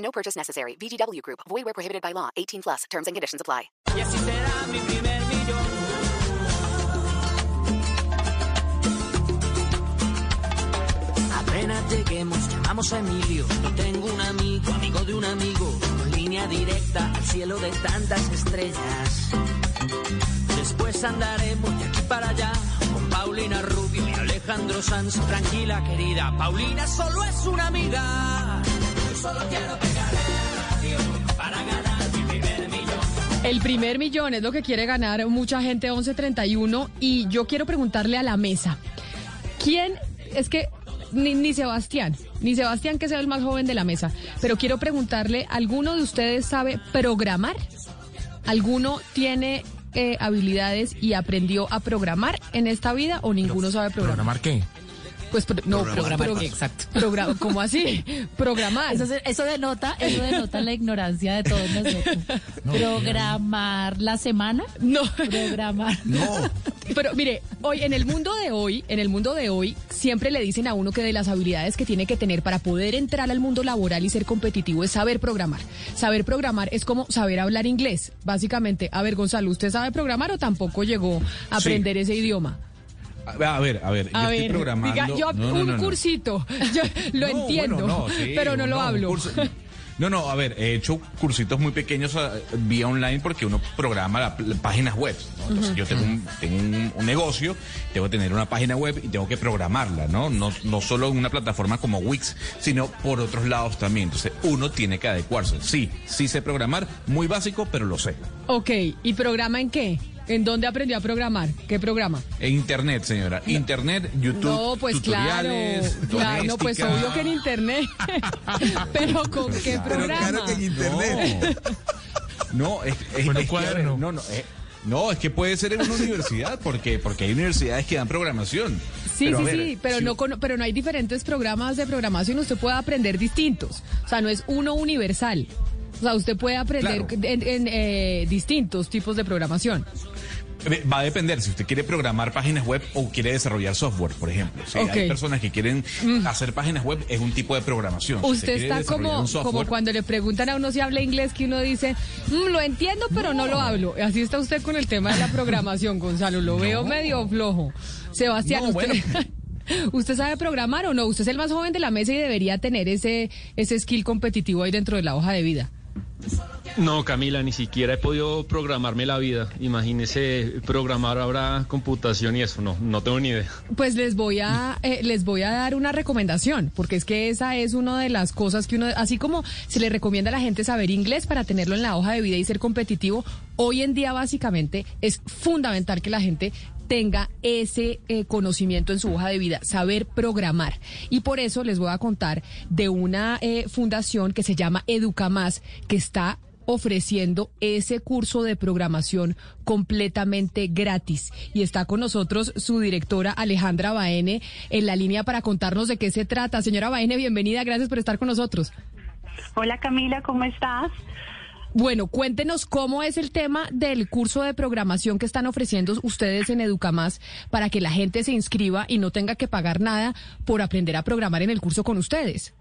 No purchase necessary. VGW Group. Void where prohibited by law. 18 plus. Terms and conditions apply. Y así será mi primer millón. Apenas lleguemos, llamamos a Emilio. Y tengo un amigo, amigo de un amigo, con línea directa al cielo de tantas estrellas. Después andaremos de aquí para allá con Paulina Rubio y Alejandro Sanz. Tranquila, querida, Paulina solo es una amiga. El primer millón es lo que quiere ganar mucha gente 1131 y yo quiero preguntarle a la mesa, ¿quién es que ni, ni Sebastián, ni Sebastián que sea el más joven de la mesa, pero quiero preguntarle, ¿alguno de ustedes sabe programar? ¿Alguno tiene eh, habilidades y aprendió a programar en esta vida o ninguno sabe programar? ¿Programar qué? Pues pro- no, Programar pro- qué, exacto. progra- ¿Cómo así? Programar. Eso, denota, eso denota la ignorancia de todos nosotros. Programar la semana, No. programar. No. Pero mire, hoy en el mundo de hoy, en el mundo de hoy, siempre le dicen a uno que de las habilidades que tiene que tener para poder entrar al mundo laboral y ser competitivo es saber programar. Saber programar es como saber hablar inglés, básicamente. A ver, Gonzalo, ¿usted sabe programar o tampoco llegó a Sí. aprender ese idioma? A a ver, a ver, yo A estoy programando. diga, yo No, no, un no, cursito, yo lo entiendo, bueno, no, sí, pero no lo hablo. curso- No, no, a ver, he hecho cursitos muy pequeños ah, vía online porque uno programa la- las páginas web. ¿no? Entonces yo tengo, un, tengo un, un negocio, tengo que tener una página web y tengo que programarla, ¿no? No, no solo en una plataforma como Wix, sino por otros lados también. Entonces uno tiene que adecuarse. Sí, sí sé programar, muy básico, pero lo sé. Ok, ¿y programa en qué? ¿En dónde aprendió a programar? ¿Qué programa? En internet, señora. Internet, YouTube, No, pues claro, tutoriales, claro, no, pues obvio que en internet. Pero con qué programa. No, es, es- Bueno, es que, a ver, cuaderno. no, no, eh, no, es que puede ser en una universidad, porque, porque hay universidades que dan programación. Sí, Pero, sí, ver, sí, pero si- no, con- pero no hay diferentes programas de programación. Usted puede aprender distintos. O sea, no es uno universal. O sea, usted puede aprender Claro. en, en, eh, distintos tipos de programación. Eh, Va a depender si usted quiere programar páginas web o quiere desarrollar software, por ejemplo. Si. Mm. hay personas que quieren hacer páginas web, es un tipo de programación. Si Usted quiere está como, cuando le preguntan a uno si habla inglés, que uno dice, "Mm, lo entiendo, pero no. lo hablo. Así está usted con el tema de la programación, Gonzalo. Lo veo medio flojo. Sebastián, No, usted, bueno. ¿usted sabe programar o no? Usted es el más joven de la mesa y debería tener ese, ese skill competitivo ahí dentro de la hoja de vida. No, Camila, ni siquiera he podido programarme la vida. Imagínese programar ahora computación y eso. No, no tengo ni idea. Pues les voy a eh, les voy a dar una recomendación, porque es que esa es una de las cosas que uno, así como se le recomienda a la gente saber inglés para tenerlo en la hoja de vida y ser competitivo, hoy en día básicamente es fundamental que la gente tenga ese eh, conocimiento en su hoja de vida, saber programar. Y por eso les voy a contar de una eh, fundación que se llama Educamás, que está ofreciendo ese curso de programación completamente gratis. Y está con nosotros su directora Alejandra Baene en la línea para contarnos de qué se trata. Señora Baene, bienvenida, gracias por estar con nosotros. Hola Camila, ¿cómo estás? Bueno, cuéntenos cómo es el tema del curso de programación que están ofreciendo ustedes en Educamás para que la gente se inscriba y no tenga que pagar nada por aprender a programar en el curso con ustedes.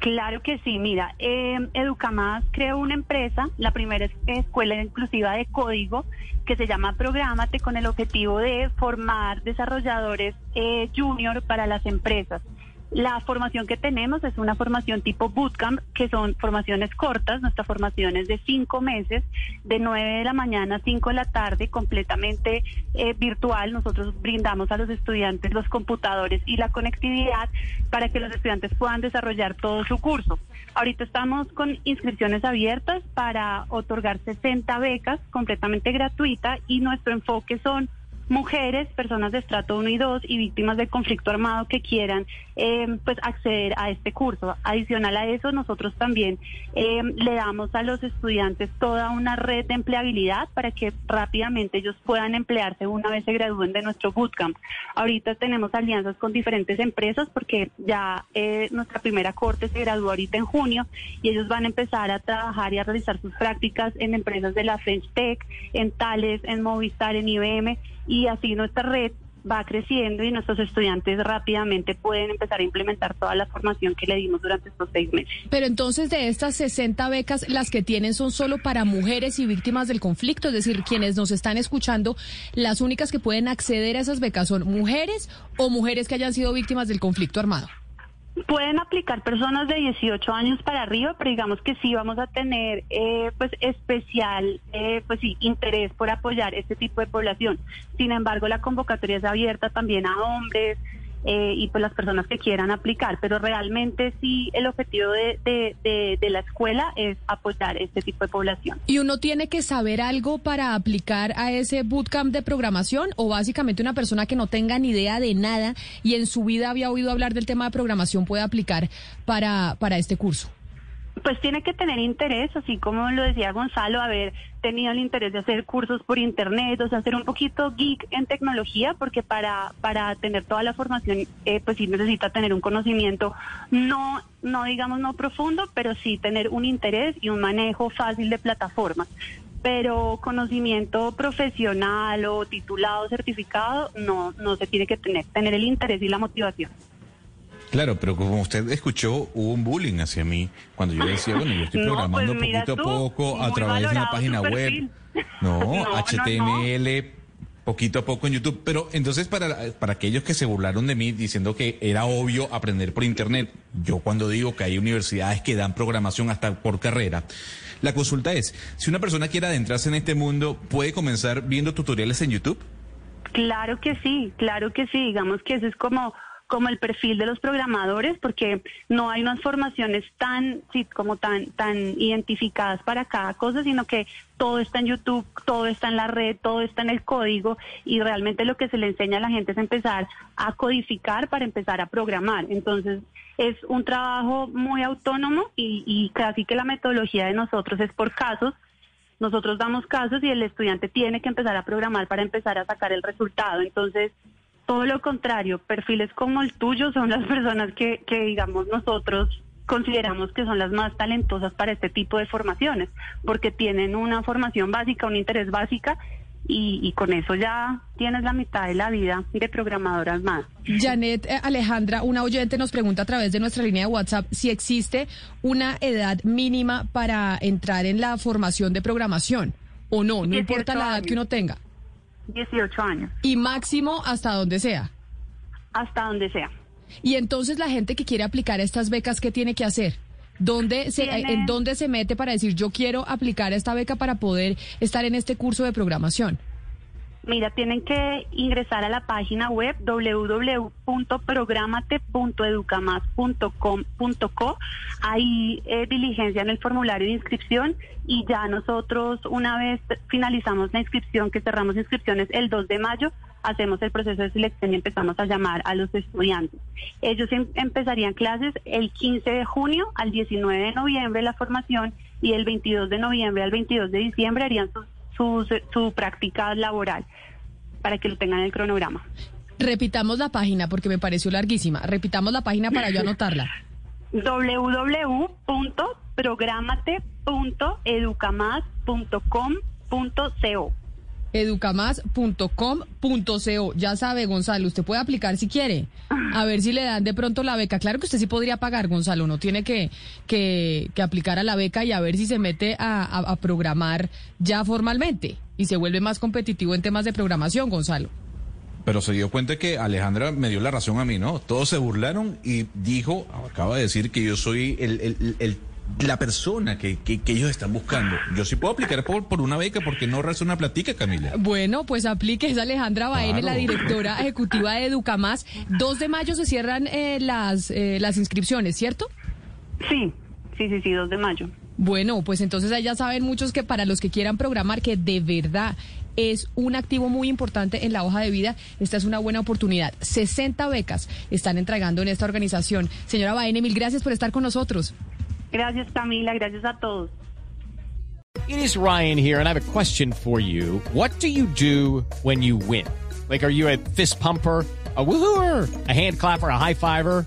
Claro que sí, mira, eh, Educamás creó una empresa, la primera es- escuela inclusiva de código, que se llama Prográmate, con el objetivo de formar desarrolladores eh, junior para las empresas. La formación que tenemos es una formación tipo bootcamp, que son formaciones cortas. Nuestra formación es de cinco meses, de nueve de la mañana a cinco de la tarde, completamente eh, virtual. Nosotros brindamos a los estudiantes los computadores y la conectividad para que los estudiantes puedan desarrollar todo su curso. Ahorita estamos con inscripciones abiertas para otorgar 60 becas completamente gratuita y nuestro enfoque son mujeres, personas de estrato 1 y 2 y víctimas de conflicto armado que quieran eh, pues acceder a este curso. Adicional a eso, nosotros también eh, le damos a los estudiantes toda una red de empleabilidad para que rápidamente ellos puedan emplearse una vez se gradúen de nuestro bootcamp. Ahorita tenemos alianzas con diferentes empresas porque ya eh, nuestra primera corte se graduó ahorita en junio y ellos van a empezar a trabajar y a realizar sus prácticas en empresas de la French Tech, en Tales, en Movistar, en IBM y así nuestra red va creciendo y nuestros estudiantes rápidamente pueden empezar a implementar toda la formación que le dimos durante estos seis meses. Pero entonces de estas 60 becas, las que tienen son solo para mujeres y víctimas del conflicto, es decir, quienes nos están escuchando, las únicas que pueden acceder a esas becas son mujeres o mujeres que hayan sido víctimas del conflicto armado. Pueden aplicar personas de 18 años para arriba, pero digamos que sí vamos a tener eh, pues especial eh, pues sí interés por apoyar este tipo de población. Sin embargo, la convocatoria es abierta también a hombres, eh, y pues las personas que quieran aplicar, pero realmente sí el objetivo de, de, de, la escuela es apoyar este tipo de población. ¿Y uno tiene que saber algo para aplicar a ese bootcamp de programación o básicamente una persona que no tenga ni idea de nada y en su vida había oído hablar del tema de programación puede aplicar para, para este curso? Pues tiene que tener interés, así como lo decía Gonzalo, haber tenido el interés de hacer cursos por internet, o sea, ser un poquito geek en tecnología, porque para, para tener toda la formación, eh, pues sí necesita tener un conocimiento, no, no digamos no profundo, pero sí tener un interés y un manejo fácil de plataformas. Pero conocimiento profesional o titulado, certificado, no, no se tiene que tener, tener el interés y la motivación. Claro, pero como usted escuchó, hubo un bullying hacia mí cuando yo decía, bueno, yo estoy programando pues poquito a poco a través de una página web. No, HTML, poquito a poco en YouTube. Pero entonces, para, para aquellos que se burlaron de mí diciendo que era obvio aprender por Internet, yo cuando digo que hay universidades que dan programación hasta por carrera, la consulta es, si una persona quiere adentrarse en este mundo, ¿puede comenzar viendo tutoriales en YouTube? Claro que sí, claro que sí. Digamos que eso es como como el perfil de los programadores, porque no hay unas formaciones tan, como tan, tan identificadas para cada cosa, sino que todo está en YouTube, todo está en la red, todo está en el código y realmente lo que se le enseña a la gente es empezar a codificar para empezar a programar. Entonces es un trabajo muy autónomo y, y casi que la metodología de nosotros es por casos. Nosotros damos casos y el estudiante tiene que empezar a programar para empezar a sacar el resultado. Entonces, todo lo contrario, perfiles como el tuyo son las personas que, que digamos, nosotros consideramos que son las más talentosas para este tipo de formaciones, porque tienen una formación básica, un interés básica y, con eso ya tienes la mitad de la vida de programadoras más. Janet eh, Alejandra, una oyente nos pregunta a través de nuestra línea de WhatsApp si existe una edad mínima para entrar en la formación de programación o no, no importa la edad que uno tenga. 18 años. ¿Y máximo hasta donde sea? Hasta donde sea. Y entonces la gente que quiere aplicar estas becas, ¿qué tiene que hacer? ¿Dónde se, ¿En dónde se mete para decir yo quiero aplicar esta beca para poder estar en este curso de programación? Mira, tienen que ingresar a la página web www.programate.educamas.com.co. Ahí eh, diligencian el formulario de inscripción y ya nosotros, una vez finalizamos la inscripción, que cerramos inscripciones el 2 de mayo, hacemos el proceso de selección y empezamos a llamar a los estudiantes. Ellos em, empezarían clases el 15 de junio al 19 de noviembre la formación y el 22 de noviembre al 22 de diciembre harían sus su, práctica laboral para que lo tengan en el cronograma. Repitamos la página porque me pareció larguísima. Repitamos la página para yo anotarla. www.programate.educamas.com.co educamas.com.co. Ya sabe, Gonzalo, usted puede aplicar si quiere. A ver si le dan de pronto la beca. Claro que usted sí podría pagar, Gonzalo. No tiene que, que, aplicar a la beca y a ver si se mete a, programar ya formalmente y se vuelve más competitivo en temas de programación, Gonzalo. Pero se dio cuenta que Alejandra me dio la razón a mí, ¿no? Todos se burlaron y dijo, acaba de decir que yo soy el la persona que, que, ellos están buscando. Yo sí puedo aplicar por, por una beca porque no resta una platica, Camila. Bueno, pues aplique. Es Alejandra Baene, la directora ejecutiva de Educamás. 2 de mayo se cierran eh, las, eh, las inscripciones, ¿cierto? Sí, sí, sí, sí, 2 de mayo. Bueno, pues entonces ya saben muchos que para los que quieran programar, que de verdad es un activo muy importante en la hoja de vida. Esta es una buena oportunidad. 60 becas están entregando en esta organización. Señora Baene, mil gracias por estar con nosotros. Gracias Camila, gracias a todos. It is Ryan here, and I have a question for you. What do you do when you win? Like, are you a fist pumper? A woohooer, a hand clapper, a high fiver.